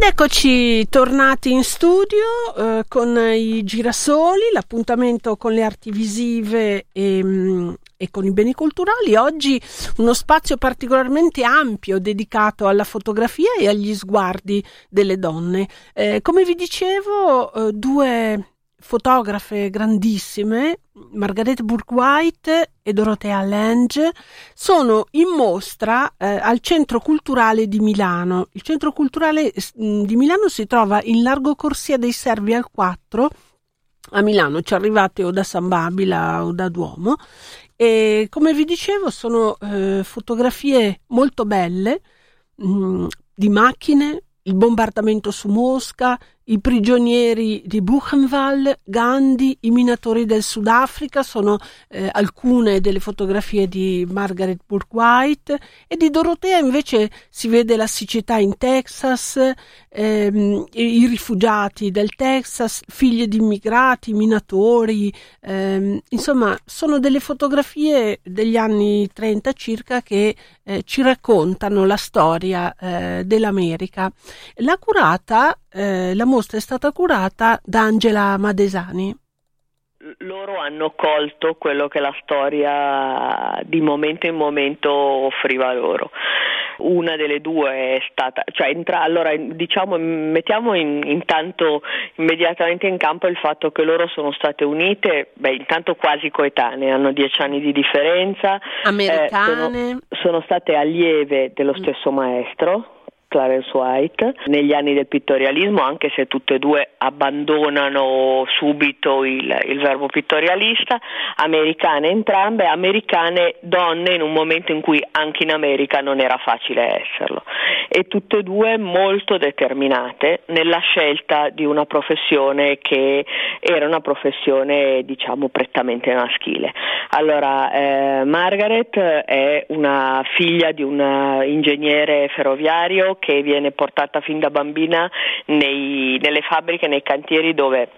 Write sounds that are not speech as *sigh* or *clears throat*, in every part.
Ed eccoci tornati in studio eh, con i girasoli, l'appuntamento con le arti visive e, mm, e, con i beni culturali. Oggi uno spazio particolarmente ampio dedicato alla fotografia e agli sguardi delle donne. Eh, come vi dicevo, eh, due fotografe grandissime, Margaret Bourke-White e Dorothea Lange, sono in mostra eh, al Centro Culturale di Milano. Il Centro Culturale mm, di Milano si trova in Largo Corsia dei Servi al 4 a Milano, ci arrivate o da San Babila o da Duomo e come vi dicevo sono eh, fotografie molto belle mh, mm, di macchine, il bombardamento su Mosca, i prigionieri di Buchenwald, Gandhi, i minatori del Sudafrica sono eh, alcune delle fotografie di Margaret Bourke-White e di Dorotea invece si vede la siccità in Texas, ehm, i rifugiati del Texas, figlie di immigrati, minatori, ehm, insomma sono delle fotografie degli anni 30 circa che eh, ci raccontano la storia eh, dell'America. La curata eh, la mostra è stata curata da Angela Madesani. Loro hanno colto quello che la storia di momento in momento offriva loro una delle due è stata, cioè entra, allora diciamo mettiamo in, intanto immediatamente in campo il fatto che loro sono state unite, beh intanto quasi coetanee, hanno dieci anni di differenza, americane, eh, sono, sono state allieve dello mm. stesso maestro Clarence White negli anni del pittorialismo, anche se tutte e due abbandonano subito il, il, verbo pittorialista, americane entrambe, americane donne in un momento in cui anche in America non era facile esserlo e tutte e due molto determinate nella scelta di una professione che era una professione diciamo prettamente maschile. Allora, eh, Margaret è una figlia di un ingegnere ferroviario che viene portata fin da bambina nei, nelle fabbriche, nei cantieri dove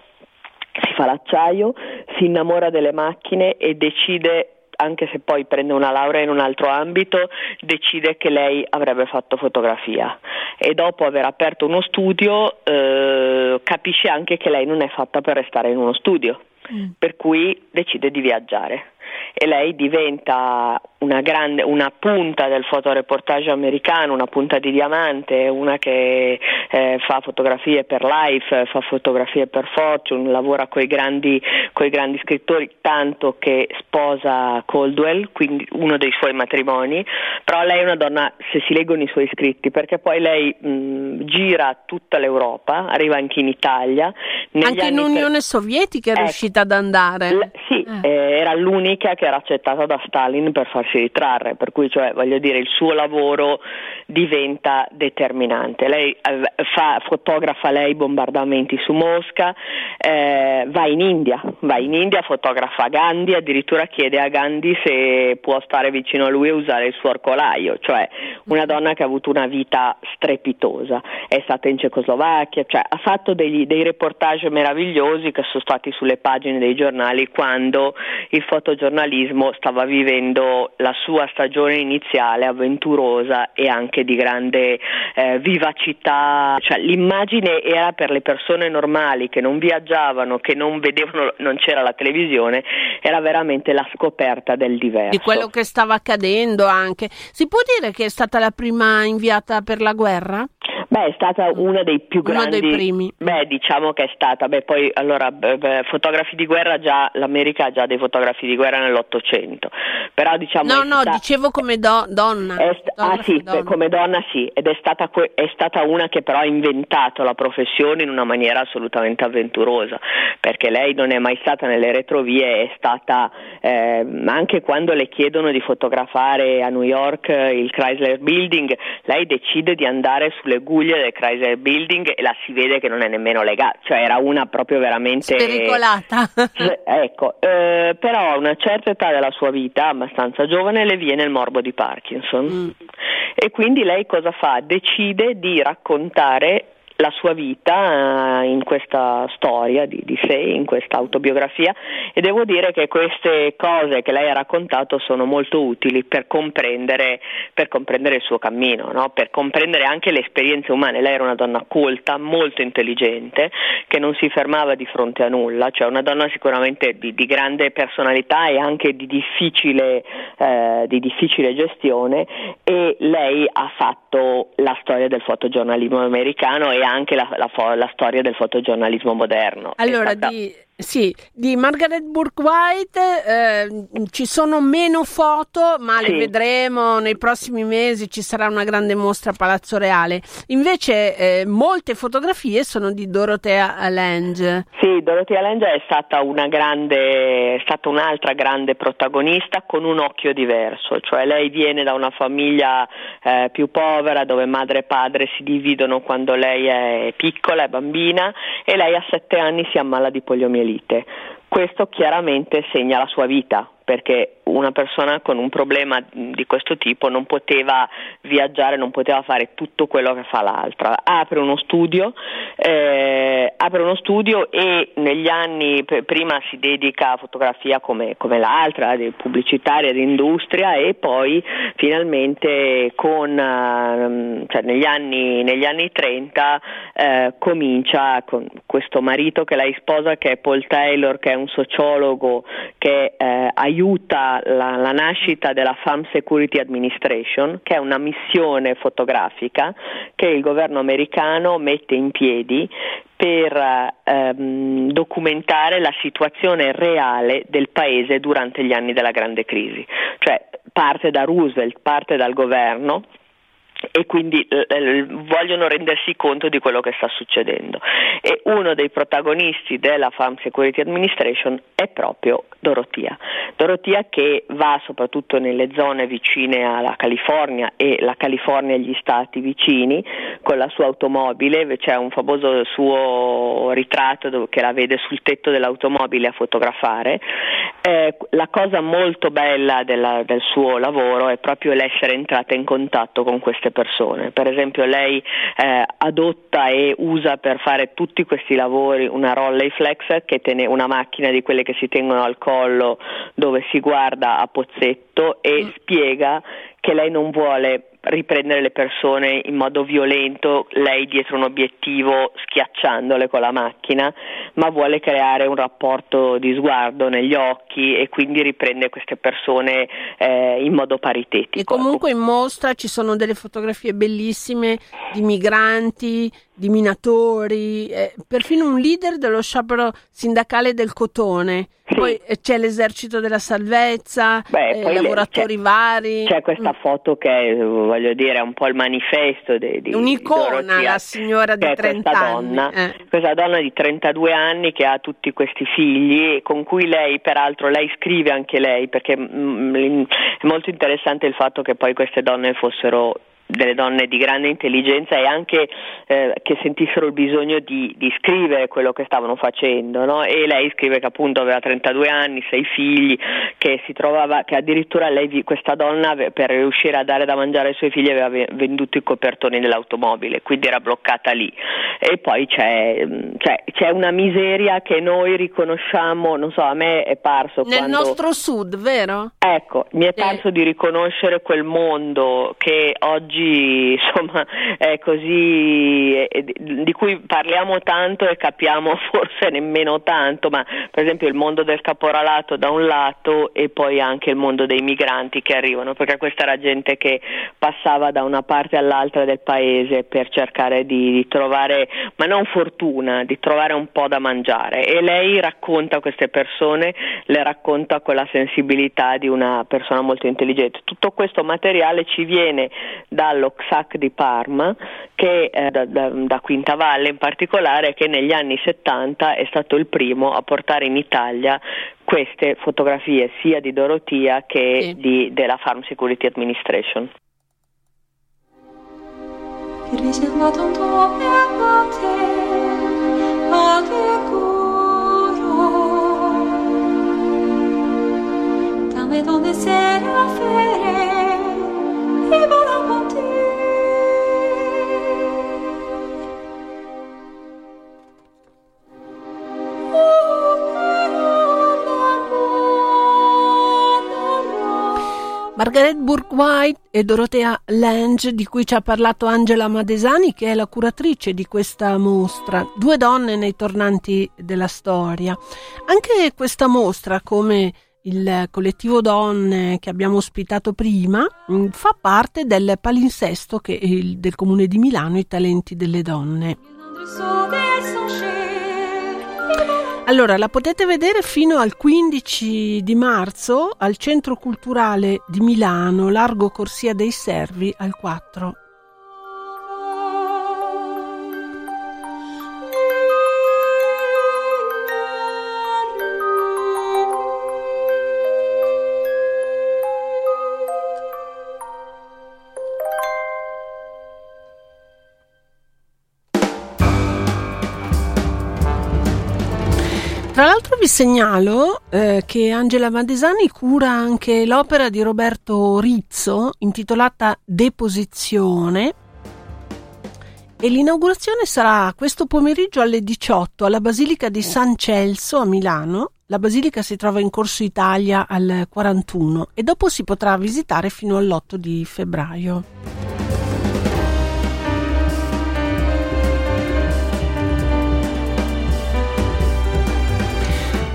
si fa l'acciaio, si innamora delle macchine e decide anche se poi prende una laurea in un altro ambito, decide che lei avrebbe fatto fotografia e dopo aver aperto uno studio eh, capisce anche che lei non è fatta per restare in uno studio, mm. per cui decide di viaggiare e lei diventa una, grande, una punta del fotoreportage americano, una punta di diamante, una che eh, fa fotografie per Life, fa fotografie per Fortune, lavora con i grandi, grandi, scrittori, tanto che sposa Caldwell, quindi uno dei suoi matrimoni, però lei è una donna, se si leggono i suoi scritti, perché poi lei mh, gira tutta l'Europa, arriva anche in Italia. Anche in Unione per... Sovietica è eh, riuscita ad andare. L- sì, eh. Eh, era l'unica che era accettata da Stalin per farsi ritrarre, per cui cioè, voglio dire il suo lavoro diventa determinante. Lei eh, fa, fotografa lei bombardamenti su Mosca, eh, va in India, va in India, fotografa Gandhi, addirittura chiede a Gandhi se può stare vicino a lui e usare il suo arcolaio, cioè una donna che ha avuto una vita strepitosa, è stata in Cecoslovacchia, cioè, ha fatto degli, dei reportage meravigliosi che sono stati sulle pagine dei giornali quando il fotogiornalismo stava vivendo la sua stagione iniziale avventurosa e anche di grande eh, vivacità, cioè, l'immagine era per le persone normali che non viaggiavano, che non vedevano, non c'era la televisione, era veramente la scoperta del diverso. Di quello che stava accadendo anche. Si può dire che è stata la prima inviata per la guerra? Beh, è stata una dei più grandi. Uno dei primi. Beh, diciamo che è stata. Beh, poi allora, beh, fotografi di guerra già, l'America ha già dei fotografi di guerra nell'Ottocento. Però diciamo. No, no, stata, dicevo come do, donna. St- ah, donna. Ah sì, donna. come donna sì, ed è stata, è stata una che però ha inventato la professione in una maniera assolutamente avventurosa, perché lei non è mai stata nelle retrovie, è stata eh, anche quando le chiedono di fotografare a New York il Chrysler Building, lei decide di andare sulle guglie Puglia del Chrysler Building e la si vede che non è nemmeno legata, cioè era una proprio veramente spericolata. ecco, eh, però a una certa età della sua vita, abbastanza giovane, le viene il morbo di Parkinson. Mm. E quindi lei cosa fa? Decide di raccontare la sua vita eh, in questa storia di, di, sé, in questa autobiografia e devo dire che queste cose che lei ha raccontato sono molto utili per comprendere, per comprendere il suo cammino, no? per comprendere anche le esperienze umane. Lei era una donna colta, molto intelligente, che non si fermava di fronte a nulla, cioè una donna sicuramente di, di grande personalità e anche di difficile, eh, di difficile gestione e lei ha fatto la storia del fotogiornalismo americano e anche la, la, la storia del fotogiornalismo moderno. Allora, di, sì, di Margaret Burke White eh, ci sono meno foto, ma sì. le vedremo nei prossimi mesi, ci sarà una grande mostra a Palazzo Reale. Invece eh, molte fotografie sono di Dorothea Lange. Sì, Dorothea Lange è stata, una grande, è stata un'altra grande protagonista con un occhio diverso, cioè lei viene da una famiglia eh, più povera dove madre e padre si dividono quando lei è piccola, è bambina e lei a sette anni si ammala di poliomielite. Questo chiaramente segna la sua vita, perché una persona con un problema di questo tipo non poteva viaggiare, non poteva fare tutto quello che fa l'altra. Apre uno studio, eh, apre uno studio e negli anni p- prima si dedica a fotografia come, come l'altra, di pubblicitaria, di industria e poi finalmente con, uh, cioè negli, anni, negli, anni, 30 eh, comincia con questo marito che lei sposa che è Paul Taylor, che è un sociologo che eh, aiuta la, la, nascita della Farm Security Administration, che è una missione fotografica che il governo americano mette in piedi per ehm, documentare la situazione reale del paese durante gli anni della grande crisi. Cioè parte da Roosevelt, parte dal governo e quindi eh, vogliono rendersi conto di quello che sta succedendo. E uno dei protagonisti della Farm Security Administration è proprio Dorotia. Dorotia che va soprattutto nelle zone vicine alla California e la California e gli stati vicini con la sua automobile, c'è un famoso suo ritratto che la vede sul tetto dell'automobile a fotografare. Eh, la cosa molto bella della, del suo lavoro è proprio l'essere entrata in contatto con queste persone. Per esempio lei eh, adotta e usa per fare tutti questi lavori una Rolleiflex che tiene una macchina di quelle che si tengono al collo dove si guarda a pozzetto e mm. spiega che lei non vuole riprendere le persone in modo violento, lei dietro un obiettivo schiacciandole con la macchina, ma vuole creare un rapporto di sguardo negli occhi e quindi riprende queste persone eh, in modo paritetico. E comunque in mostra ci sono delle fotografie bellissime di migranti, di minatori, eh, perfino un leader dello sciopero sindacale del cotone. Sì. Poi eh, c'è l'esercito della salvezza, Beh, eh, lavoratori c'è, vari. C'è questa mm. foto che voglio dire è un po' il manifesto di, di un'icona, Dorotia, la signora di 30 questa anni. Donna, eh. Questa donna di 32 anni che ha tutti questi figli, con cui lei, peraltro, lei scrive anche lei, perché mm, mm è molto interessante il fatto che poi queste donne fossero delle donne di grande intelligenza e anche eh, che sentissero il bisogno di, di, scrivere quello che stavano facendo no? e lei scrive che appunto aveva 32 anni, 6 figli, che si trovava, che addirittura lei, questa donna per riuscire a dare da mangiare ai suoi figli aveva venduto i copertoni dell'automobile, quindi era bloccata lì e poi c'è, c'è, c'è una miseria che noi riconosciamo, non so, a me è parso nel quando... nostro sud, vero? Ecco, mi è parso eh. di riconoscere quel mondo che oggi oggi *laughs* insomma è così, di cui parliamo tanto e capiamo *laughs* forse nemmeno tanto, ma per esempio il mondo del caporalato da un lato e poi anche il mondo dei migranti che arrivano, perché questa era gente che passava da una parte all'altra del paese per cercare di, di trovare, ma non fortuna, di trovare un po' da mangiare e lei racconta queste persone, le racconta con la sensibilità di una persona molto intelligente. Tutto questo materiale ci viene da dallo XAC di Parma, che, eh, da, da, da Quinta Valle in particolare, che negli anni 70 è stato il primo a portare in Italia queste fotografie sia di Dorotia che sì. di, della Farm Security Administration. Tuo donde será e vola con Margaret Burke-White e Dorothea Lange, di cui ci ha parlato Angela Madesani, che è la curatrice di questa mostra. Due donne nei tornanti della storia. Anche questa mostra, come il collettivo donne che abbiamo ospitato prima, mm, fa parte del palinsesto che, del comune di Milano, I talenti delle donne. Allora, la potete vedere fino al 15 di marzo al Centro Culturale di Milano, largo Corsia dei Servi al 4. Tra l'altro vi segnalo eh, che Angela Madesani cura anche l'opera di Roberto Rizzo intitolata Deposizione e l'inaugurazione sarà questo pomeriggio alle 18 alla Basilica di San Celso a Milano. La basilica si trova in Corso Italia al 41 e dopo si potrà visitare fino all'8 di febbraio.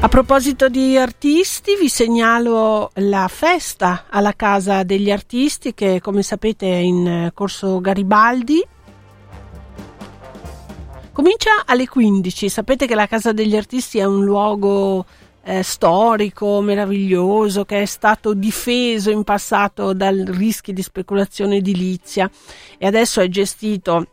A proposito di artisti, vi segnalo la festa alla Casa degli Artisti che come sapete è in corso Garibaldi. Comincia alle 15, sapete che la Casa degli Artisti è un luogo eh, storico, meraviglioso, che è stato difeso in passato dal rischio di speculazione edilizia e adesso è gestito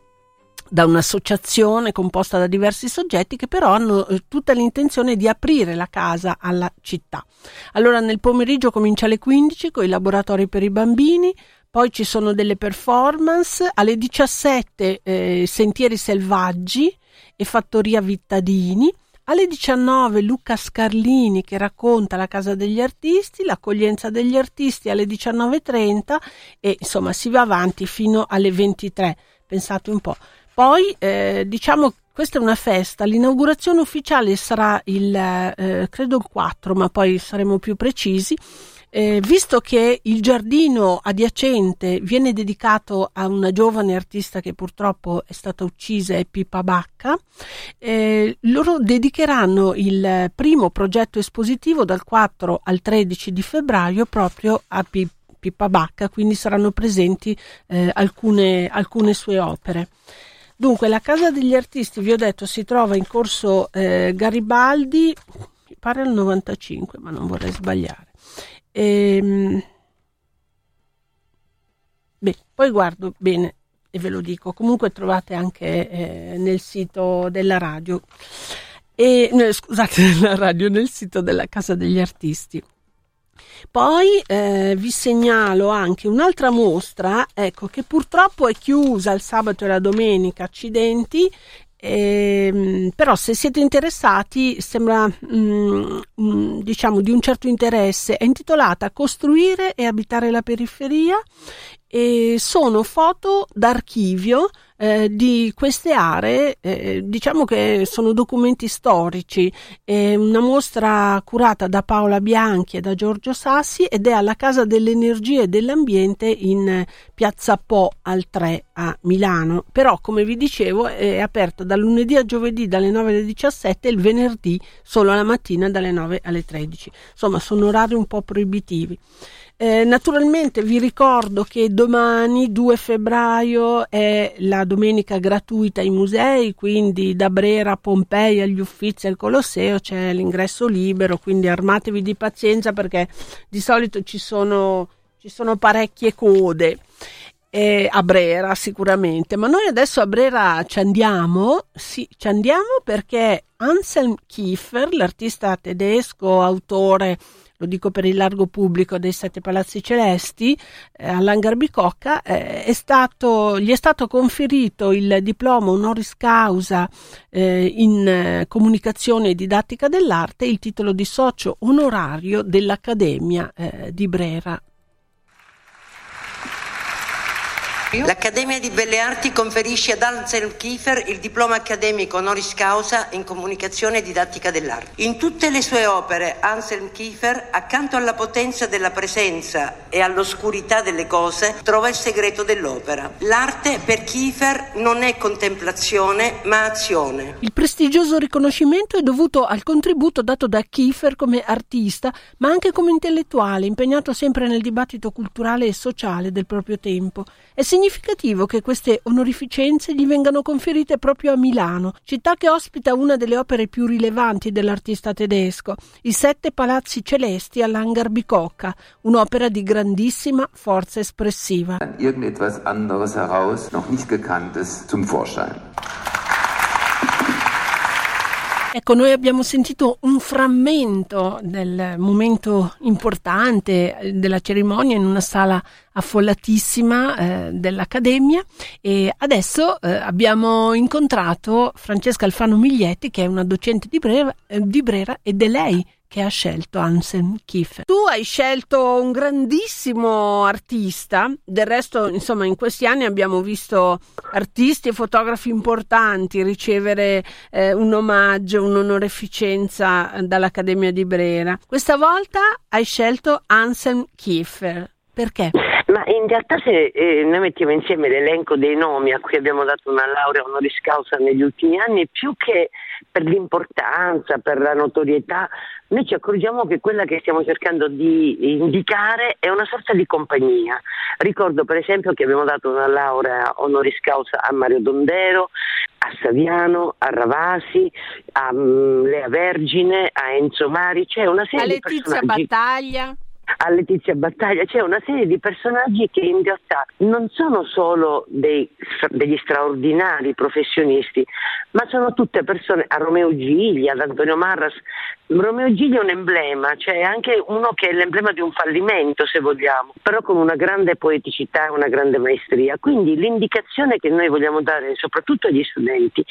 da un'associazione composta da diversi soggetti che però hanno eh, tutta l'intenzione di aprire la casa alla città. Allora nel pomeriggio comincia alle 15 con i laboratori per i bambini, poi ci sono delle performance, alle 17 eh, Sentieri selvaggi e Fattoria Vittadini, alle 19 Luca Scarlini che racconta la casa degli artisti, l'accoglienza degli artisti alle 19.30 e insomma si va avanti fino alle 23. Pensate un po'. Poi eh, diciamo questa è una festa, l'inaugurazione ufficiale sarà il eh, credo il 4, ma poi saremo più precisi. Eh, visto che il giardino adiacente viene dedicato a una giovane artista che purtroppo è stata uccisa, è Pippa Bacca, eh, loro dedicheranno il primo progetto espositivo dal 4 al 13 di febbraio proprio a Pippa Bacca, quindi saranno presenti eh, alcune, alcune sue opere. Dunque, la Casa degli Artisti, vi ho detto, si trova in corso eh, Garibaldi, mi pare al 95, ma non vorrei sbagliare. Ehm, beh, poi guardo bene e ve lo dico. Comunque trovate anche eh, nel sito della radio. E, no, scusate, *laughs* nella radio, nel sito della Casa degli Artisti. Poi eh, vi segnalo anche un'altra mostra, ecco, che purtroppo è chiusa il sabato e la domenica, accidenti, eh, però se siete interessati sembra mm, mm, diciamo di un certo interesse. È intitolata Costruire e abitare la periferia e sono foto d'archivio eh, di queste aree, eh, diciamo che sono documenti storici, è una mostra curata da Paola Bianchi e da Giorgio Sassi ed è alla Casa dell'Energia e dell'Ambiente in Piazza Po al 3 a Milano. Però, come vi dicevo, è aperto dal lunedì a giovedì dalle 9 alle 17 e il venerdì solo la mattina dalle 9 alle 13. Insomma, sono orari un po' proibitivi. Eh, naturalmente vi ricordo che domani 2 febbraio è la domenica gratuita ai musei, quindi da Brera a Pompei agli Uffizi al Colosseo c'è l'ingresso libero, quindi armatevi di pazienza perché di solito ci sono, ci sono parecchie code. Eh, a Brera sicuramente, ma noi adesso a Brera ci andiamo, sì, ci andiamo perché Anselm Kiefer, l'artista tedesco, autore lo dico per il largo pubblico dei Sette Palazzi Celesti, eh, all'Hangar Bicocca, eh, è stato, gli è stato conferito il diploma honoris causa eh, in eh, comunicazione e didattica dell'arte il titolo di socio onorario dell'Accademia eh, di Brera L'Accademia di Belle Arti conferisce ad Anselm Kiefer il diploma accademico honoris causa in comunicazione e didattica dell'arte. In tutte le sue opere Anselm Kiefer, accanto alla potenza della presenza e all'oscurità delle cose, trova il segreto dell'opera. L'arte per Kiefer non è contemplazione, ma azione. Il prestigioso riconoscimento è dovuto al contributo dato da Kiefer come artista, ma anche come intellettuale, impegnato sempre nel dibattito culturale e sociale del proprio tempo. È significativo che queste onorificenze gli vengano conferite proprio a Milano, città che ospita una delle opere più rilevanti dell'artista tedesco, I Sette Palazzi Celesti all'Hangar Bicocca, un'opera di grandissima forza espressiva. Irgendetwas anderes heraus, noch nicht gekanntes, zum Vorschein. Ecco, noi abbiamo sentito un frammento del momento importante eh, della cerimonia in una sala affollatissima eh, dell'Accademia. E adesso eh, abbiamo incontrato Francesca Alfano Miglietti che è una docente di Brera, eh, di Brera ed è lei che ha scelto Anselm Kiefer. Tu hai scelto un grandissimo artista, del resto, insomma, in questi anni abbiamo visto artisti e fotografi importanti ricevere eh, un omaggio, un'onoreficenza dall'Accademia di Brera. Questa volta hai scelto Anselm Kiefer. Perché? Ma in realtà se eh, noi mettiamo insieme l'elenco dei nomi a cui abbiamo dato una laurea honoris causa negli ultimi anni, più che per l'importanza, per la notorietà, noi ci accorgiamo che quella che stiamo cercando di indicare è una sorta di compagnia. Ricordo per esempio che abbiamo dato una laurea honoris causa a Mario Dondero, a Saviano, a Ravasi, a um, Lea Vergine, a Enzo Mari, c'è una serie a di Letizia Battaglia a Letizia Battaglia, c'è una serie di personaggi che in realtà non sono solo dei, degli straordinari professionisti, ma sono tutte persone, a Romeo Giglia, ad Antonio Marras, Romeo Giglia è un emblema, cioè anche uno che è l'emblema di un fallimento se vogliamo, però con una grande poeticità e una grande maestria. Quindi l'indicazione che noi vogliamo dare soprattutto agli studenti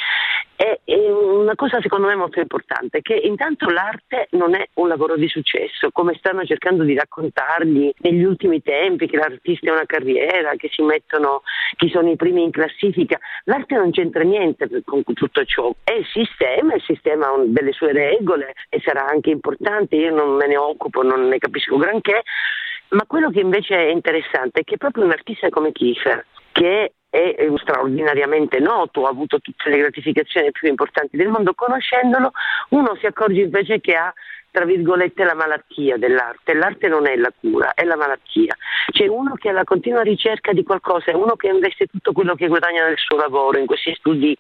è, è una cosa secondo me molto importante, che intanto l'arte non è un lavoro di successo, come stanno cercando di raccontargli negli ultimi tempi, che l'artista è una carriera, che si mettono chi sono i primi in classifica. L'arte non c'entra niente con tutto ciò, è il sistema, il sistema ha delle sue regole e sarà anche importante, io non me ne occupo, non ne capisco granché, ma quello che invece è interessante è che proprio un artista come Kiefer, che è straordinariamente noto, ha avuto tutte le gratificazioni più importanti del mondo, conoscendolo uno si accorge invece che ha tra virgolette la malattia dell'arte. L'arte non è la cura, è la malattia. C'è uno che è alla continua ricerca di qualcosa, è uno che investe tutto quello che guadagna nel suo lavoro in questi studi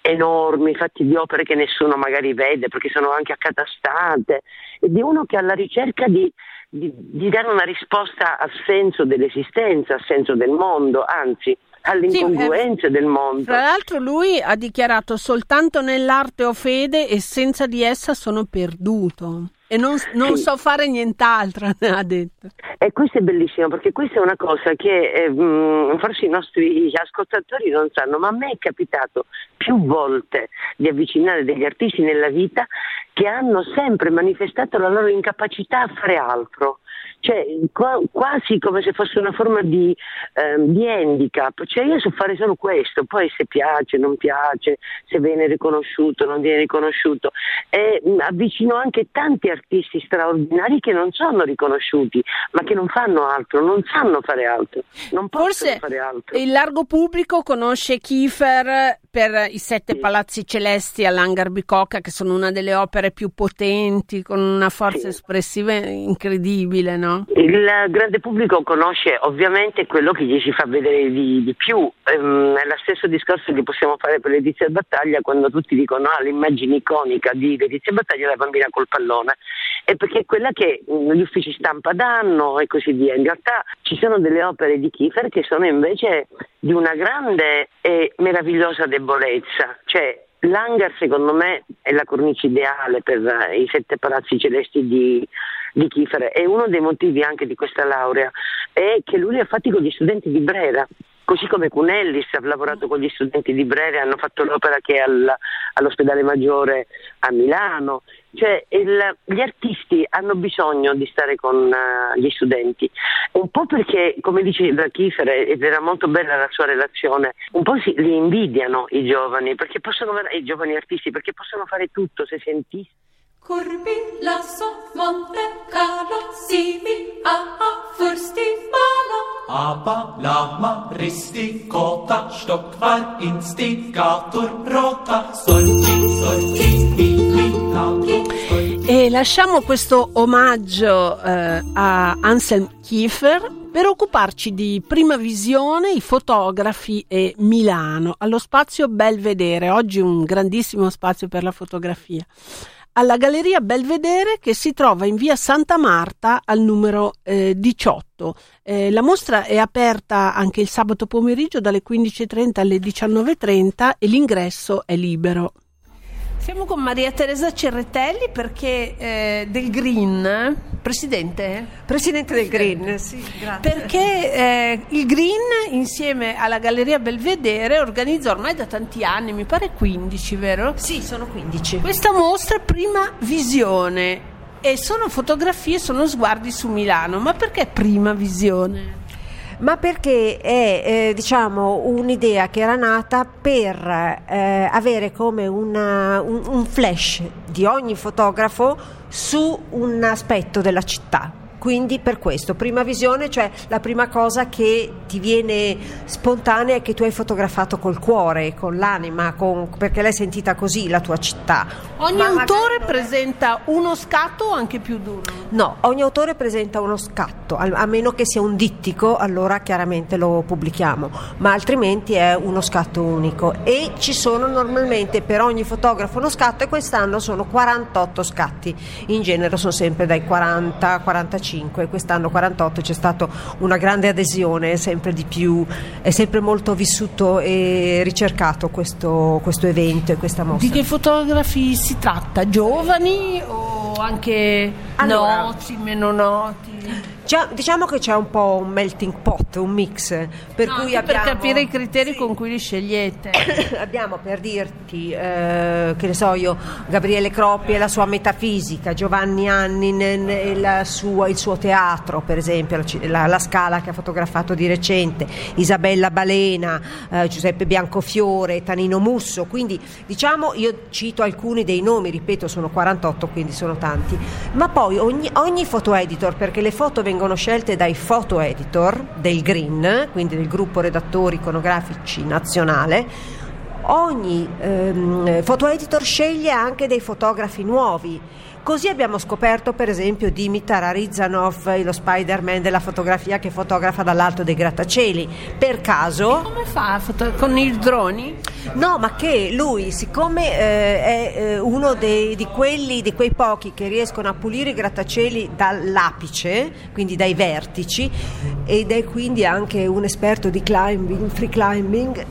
enormi, fatti di opere che nessuno magari vede perché sono anche accatastate, e di uno che è alla ricerca di, di, di dare una risposta al senso dell'esistenza, al senso del mondo, anzi alle incongruenze sì, eh, del mondo. Tra l'altro lui ha dichiarato soltanto nell'arte ho fede e senza di essa sono perduto. E non, non sì. so fare nient'altro, *laughs* ha detto. E questo è bellissimo perché questa è una cosa che eh, forse i nostri ascoltatori non sanno, ma a me è capitato più volte di avvicinare degli artisti nella vita che hanno sempre manifestato la loro incapacità a fare altro cioè quasi come se fosse una forma di, ehm, di, handicap, cioè io so fare solo questo, poi se piace, non piace, se viene riconosciuto, non viene riconosciuto. E mh, avvicino anche tanti artisti straordinari che non sono riconosciuti, ma che non fanno altro, non sanno fare altro, non Forse fare altro. il largo pubblico conosce Kiefer per i sette sì. palazzi celesti all'Hangar Bicocca, che sono una delle opere più potenti, con una forza sì. espressiva incredibile, no? No? Il grande pubblico conosce ovviamente quello che gli si fa vedere di, di più, ehm, è lo stesso discorso che possiamo fare per Letizia Battaglia quando tutti dicono ah, l'immagine iconica di Letizia Battaglia è la bambina col pallone, è perché è quella che mm, gli uffici stampa danno e così via. In realtà ci sono delle opere di Kiefer che sono invece di una grande e meravigliosa debolezza, cioè L'hangar secondo me è la cornice ideale per i sette palazzi celesti di, di Kiefer e uno dei motivi anche di questa laurea è che lui ha fatti con gli studenti di Brera così come Cunellis ha lavorato con gli studenti di Breve, hanno fatto l'opera che è al, all'ospedale maggiore a Milano. Cioè, il, gli artisti hanno bisogno di stare con uh, gli studenti, un po' perché, come dice Kiefer, ed era molto bella la sua relazione, un po' si, li invidiano i giovani, i giovani artisti, perché possono fare tutto se sentissero. Kurbi, lasso, monte, Carlo, Sivi, Aha, Fursti, Bala. Aber, Lama, Risti, Kota, Stockvar, Instigator, Rota, Sorti, Sorti, Vili, E lasciamo questo omaggio eh, a Anselm Kiefer per occuparci di prima visione, i fotografi e Milano allo spazio Belvedere, oggi un grandissimo spazio per la fotografia alla Galleria Belvedere che si trova in via Santa Marta al numero eh, 18. Eh, la mostra è aperta anche il sabato pomeriggio dalle 15.30 alle 19.30 e l'ingresso è libero. Siamo con Maria Teresa Cerretelli perché eh, del Green, Presidente? Presidente del Green, sì, grazie. Perché eh, il Green insieme alla Galleria Belvedere organizza ormai da tanti anni, mi pare 15, vero? Sì, sono 15. Questa mostra Prima Visione e sono fotografie, sono sguardi su Milano, ma perché Prima Visione? Ma perché è eh, diciamo, un'idea che era nata per eh, avere come una, un, un flash di ogni fotografo su un aspetto della città quindi per questo, prima visione, cioè la prima cosa che ti viene spontanea è che tu hai fotografato col cuore, con l'anima, con, perché l'hai sentita così la tua città. Ogni Ma autore presenta uno scatto o anche più duro? No, ogni autore presenta uno scatto, a meno che sia un dittico, allora chiaramente lo pubblichiamo, ma altrimenti è uno scatto unico e ci sono normalmente per ogni fotografo uno scatto e quest'anno sono 48 scatti, in genere sono sempre dai 40 45 45, quest'anno 48 c'è stata una grande adesione, sempre di più, è sempre molto vissuto e ricercato questo, questo evento e questa mostra. Di che fotografi si tratta? Giovani o anche allora, noti, meno noti? Diciamo che c'è un po' un melting pot, un mix. Per, no, cui abbiamo, per capire i criteri sì. con cui li scegliete. *coughs* abbiamo per dirti, eh, che ne so io, Gabriele Croppi e la sua metafisica, Giovanni Annin e sua, il suo teatro, per esempio, la, la, Scala che ha fotografato di recente, Isabella Balena, eh, Giuseppe Biancofiore, Tanino Musso. Quindi diciamo, io cito alcuni dei nomi, ripeto, sono 48, quindi sono tanti. Ma poi ogni, ogni foto editor, perché le foto vengono vengono scelte dai photo editor del Green, quindi del gruppo redattori iconografici nazionale. Ogni ehm, foto editor sceglie anche dei fotografi nuovi Così abbiamo scoperto per esempio Dimitar Arizanov, lo Spider-Man della fotografia che fotografa dall'alto dei grattacieli. Per caso... E come fa? Con i droni? No, ma che lui, siccome eh, è eh, uno dei, di quelli, di quei pochi che riescono a pulire i grattacieli dall'apice, quindi dai vertici, ed è quindi anche un esperto di climbing, free climbing,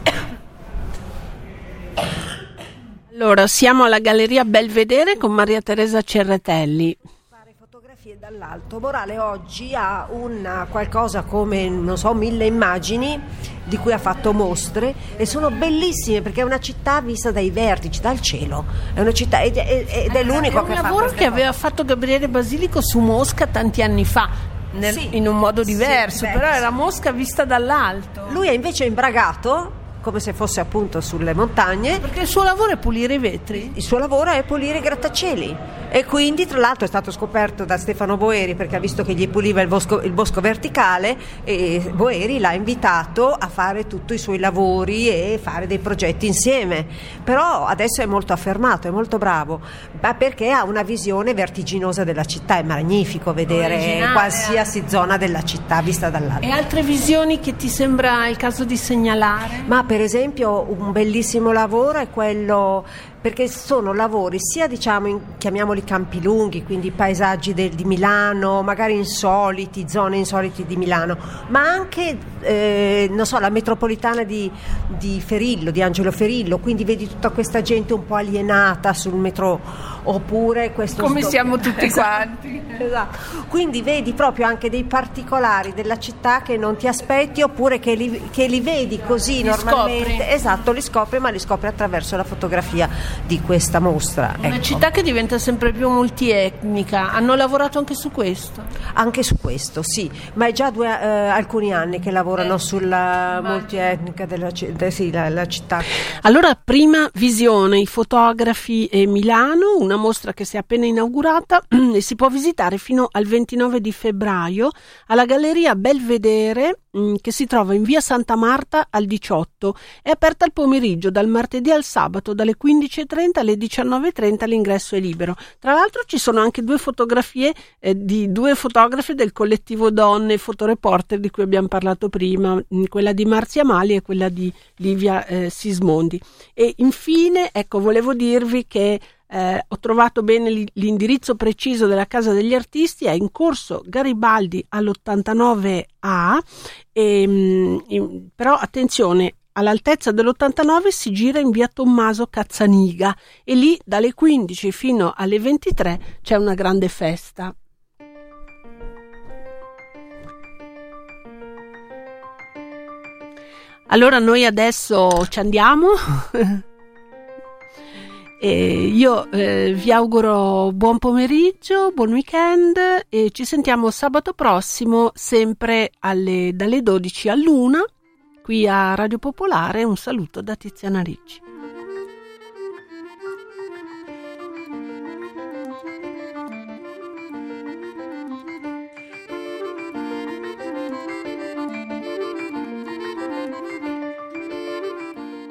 Allora, siamo alla Galleria Belvedere con Maria Teresa Cerretelli. Fare fotografie dall'alto. Morale oggi ha una, qualcosa come, non so, mille immagini di cui ha fatto mostre e sono bellissime perché è una città vista dai vertici, dal cielo. È una città ed è, ed è l'unico è che fa. È un lavoro che cose. aveva fatto Gabriele Basilico su Mosca tanti anni fa. Nel, sì, in un modo diverso, sì, però era Mosca vista dall'alto. Lui è invece imbragato come se fosse appunto sulle montagne. Perché il suo lavoro è pulire i vetri? Il suo lavoro è pulire i grattacieli e quindi tra l'altro è stato scoperto da Stefano Boeri perché ha visto che gli puliva il bosco, il bosco verticale e Boeri l'ha invitato a fare tutti i suoi lavori e fare dei progetti insieme. Però adesso è molto affermato, è molto bravo, ma perché ha una visione vertiginosa della città, è magnifico vedere Originale, qualsiasi eh. zona della città vista dall'alto. E altre visioni che ti sembra il caso di segnalare? Ma per esempio un bellissimo lavoro è quello perché sono lavori sia diciamo in, chiamiamoli campi lunghi, quindi paesaggi del, di Milano, magari insoliti, zone insolite di Milano, ma anche eh, non so, la metropolitana di, di, Ferillo, di Angelo Ferillo, quindi vedi tutta questa gente un po' alienata sul metro, oppure questo... Come sto... siamo *laughs* tutti esatto. quanti. Esatto. Quindi vedi proprio anche dei particolari della città che non ti aspetti, oppure che li, che li vedi così li normalmente. Scopri. Esatto, li scopri, ma li scopri attraverso la fotografia di questa mostra. Una ecco. città che diventa sempre più multietnica. Hanno lavorato anche su questo? Anche su questo, sì, ma è già due, eh, alcuni anni che lavorano eh, sulla multietnica della de, sì, la, la città. Allora, prima visione, i fotografi e Milano, una mostra che si è appena inaugurata *clears throat* e si può visitare fino al 29 di febbraio alla Galleria Belvedere Mm, che si trova in via Santa Marta al 18. È aperta al pomeriggio dal martedì al sabato dalle 15.30 alle 19.30 l'ingresso è libero. Tra l'altro ci sono anche due fotografie eh, di due fotografe del collettivo Donne Fotoreporter di cui abbiamo parlato prima, mm, quella di Marzia Mali e quella di Livia eh, Sismondi. E infine, ecco, volevo dirvi che eh, ho trovato bene l'indirizzo preciso della Casa degli Artisti, è in corso Garibaldi all'89A, e, mm, però attenzione, all'altezza dell'89 si gira in via Tommaso Cazzaniga e lì dalle 15 fino alle 23 c'è una grande festa. Allora noi adesso ci andiamo. *laughs* E io eh, vi auguro buon pomeriggio, buon weekend e ci sentiamo sabato prossimo sempre alle, dalle 12 all'1 qui a Radio Popolare. Un saluto da Tiziana Ricci.